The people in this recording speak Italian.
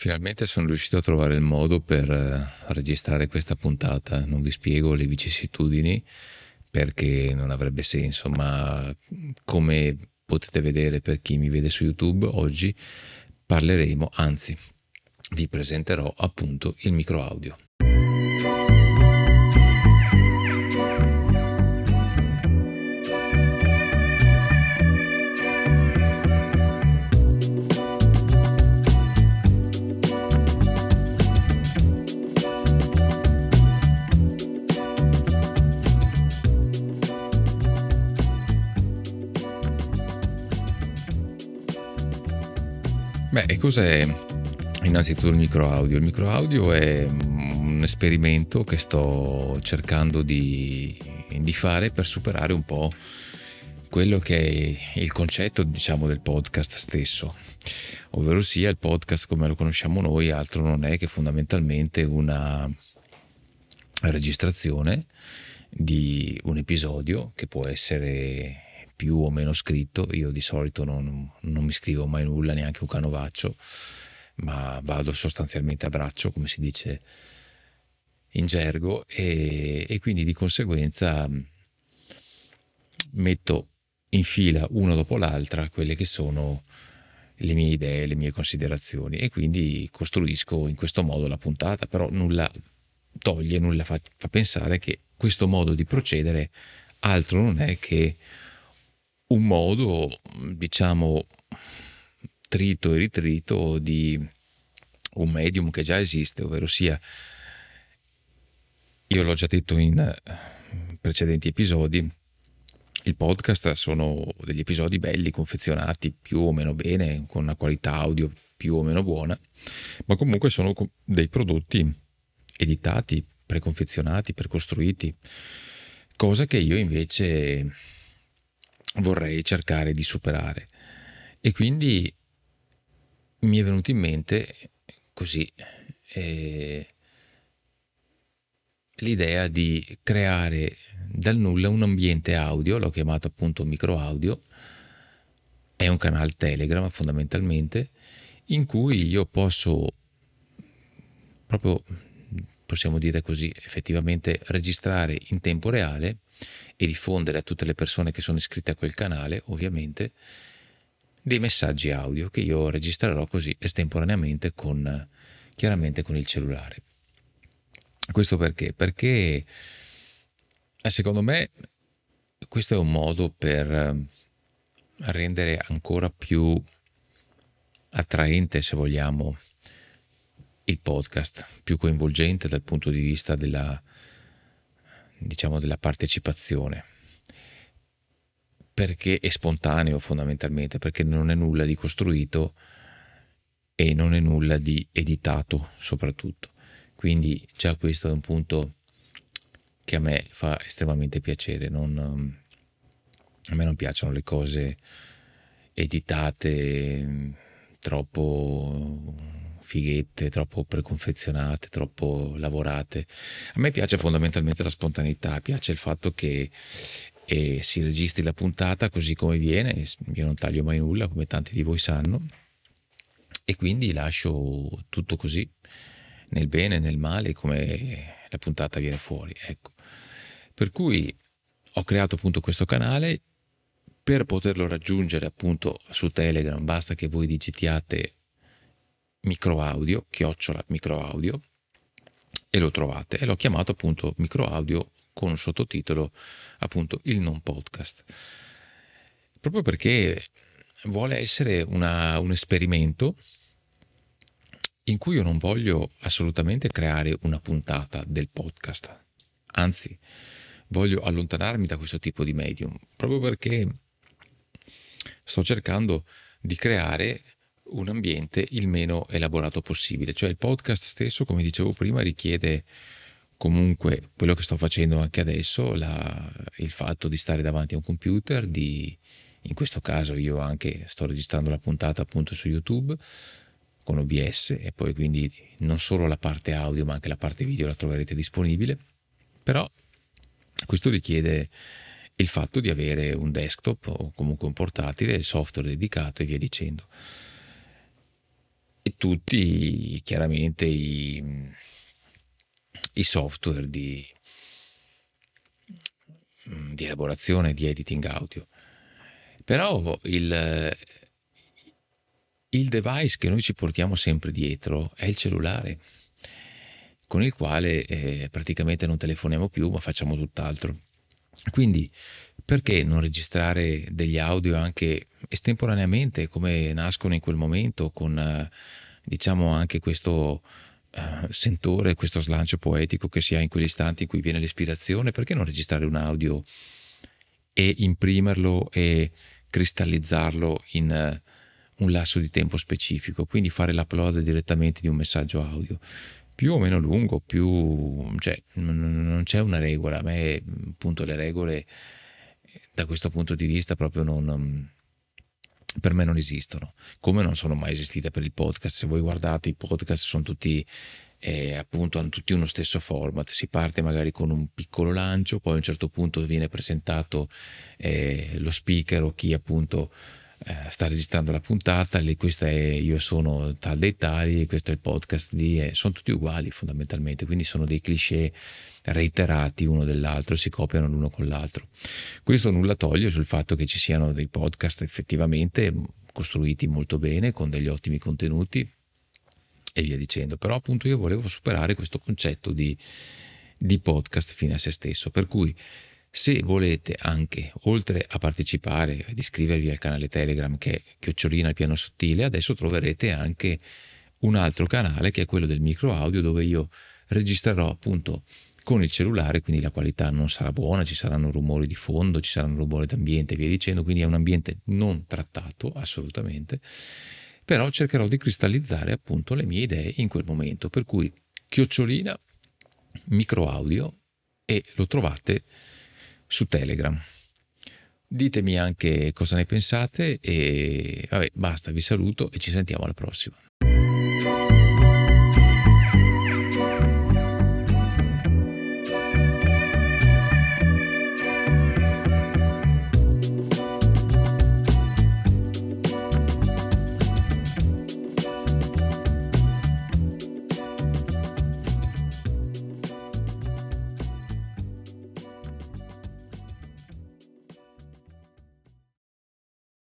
Finalmente sono riuscito a trovare il modo per eh, registrare questa puntata. Non vi spiego le vicissitudini perché non avrebbe senso, ma come potete vedere per chi mi vede su YouTube, oggi parleremo, anzi vi presenterò appunto il micro audio. Beh, e cos'è innanzitutto il micro audio? Il micro audio è un esperimento che sto cercando di, di fare per superare un po' quello che è il concetto, diciamo, del podcast stesso, ovvero sia il podcast come lo conosciamo noi, altro non è che fondamentalmente una registrazione di un episodio che può essere più o meno scritto. Io di solito non, non mi scrivo mai nulla, neanche un canovaccio, ma vado sostanzialmente a braccio, come si dice in gergo, e, e quindi di conseguenza metto in fila una dopo l'altra quelle che sono le mie idee, le mie considerazioni e quindi costruisco in questo modo la puntata, però nulla toglie, nulla fa, fa pensare che questo modo di procedere altro non è che modo, diciamo, trito e ritrito di un medium che già esiste, ovvero sia, io l'ho già detto in eh, precedenti episodi, il podcast sono degli episodi belli, confezionati più o meno bene, con una qualità audio più o meno buona, ma comunque sono dei prodotti editati, preconfezionati, precostruiti, cosa che io invece vorrei cercare di superare. E quindi mi è venuto in mente così eh, l'idea di creare dal nulla un ambiente audio, l'ho chiamato appunto micro audio, è un canale Telegram fondamentalmente, in cui io posso proprio, possiamo dire così, effettivamente registrare in tempo reale e diffondere a tutte le persone che sono iscritte a quel canale, ovviamente, dei messaggi audio che io registrerò così estemporaneamente con chiaramente con il cellulare. Questo perché? Perché eh, secondo me questo è un modo per eh, rendere ancora più attraente, se vogliamo, il podcast, più coinvolgente dal punto di vista della, diciamo, della partecipazione, perché è spontaneo fondamentalmente, perché non è nulla di costruito e non è nulla di editato soprattutto. Quindi già questo è un punto che a me fa estremamente piacere. Non, a me non piacciono le cose editate troppo fighette, troppo preconfezionate, troppo lavorate. A me piace fondamentalmente la spontaneità, piace il fatto che eh, si registri la puntata così come viene, io non taglio mai nulla come tanti di voi sanno e quindi lascio tutto così, nel bene nel male, come la puntata viene fuori. Ecco. Per cui ho creato appunto questo canale per poterlo raggiungere appunto su Telegram basta che voi digitiate microaudio, chiocciola microaudio, e lo trovate. E l'ho chiamato appunto microaudio con un sottotitolo appunto il non podcast. Proprio perché vuole essere una, un esperimento in cui io non voglio assolutamente creare una puntata del podcast. Anzi, voglio allontanarmi da questo tipo di medium, proprio perché sto cercando di creare un ambiente il meno elaborato possibile. Cioè il podcast stesso, come dicevo prima, richiede comunque quello che sto facendo anche adesso, la, il fatto di stare davanti a un computer, di, in questo caso io anche sto registrando la puntata appunto su YouTube con OBS e poi quindi non solo la parte audio ma anche la parte video la troverete disponibile, però questo richiede il fatto di avere un desktop o comunque un portatile, il software dedicato e via dicendo tutti chiaramente i, i software di, di elaborazione di editing audio. Però il, il device che noi ci portiamo sempre dietro è il cellulare, con il quale eh, praticamente non telefoniamo più, ma facciamo tutt'altro. Quindi perché non registrare degli audio anche estemporaneamente come nascono in quel momento con eh, diciamo anche questo uh, sentore, questo slancio poetico che si ha in quegli istanti in cui viene l'ispirazione, perché non registrare un audio e imprimerlo e cristallizzarlo in uh, un lasso di tempo specifico, quindi fare l'upload direttamente di un messaggio audio. Più o meno lungo, più cioè non c'è una regola, a me appunto le regole da questo punto di vista proprio non, per me non esistono, come non sono mai esistite per il podcast. Se voi guardate i podcast sono tutti eh, appunto hanno tutti uno stesso format, si parte magari con un piccolo lancio, poi a un certo punto viene presentato eh, lo speaker o chi appunto eh, sta registrando la puntata, lì questa è io sono tal dei tali, questo è il podcast di, eh, sono tutti uguali fondamentalmente, quindi sono dei cliché reiterati uno dell'altro, si copiano l'uno con l'altro. Questo nulla toglie sul fatto che ci siano dei podcast effettivamente costruiti molto bene, con degli ottimi contenuti e via dicendo, però appunto io volevo superare questo concetto di, di podcast fine a se stesso, per cui se volete anche, oltre a partecipare, ad iscrivervi al canale Telegram che è Chiocciolina piano sottile, adesso troverete anche un altro canale che è quello del micro audio dove io registrerò appunto con il cellulare, quindi la qualità non sarà buona, ci saranno rumori di fondo, ci saranno rumori d'ambiente e via dicendo, quindi è un ambiente non trattato assolutamente, però cercherò di cristallizzare appunto le mie idee in quel momento, per cui chiocciolina micro audio e lo trovate su Telegram. Ditemi anche cosa ne pensate e vabbè, basta, vi saluto e ci sentiamo alla prossima.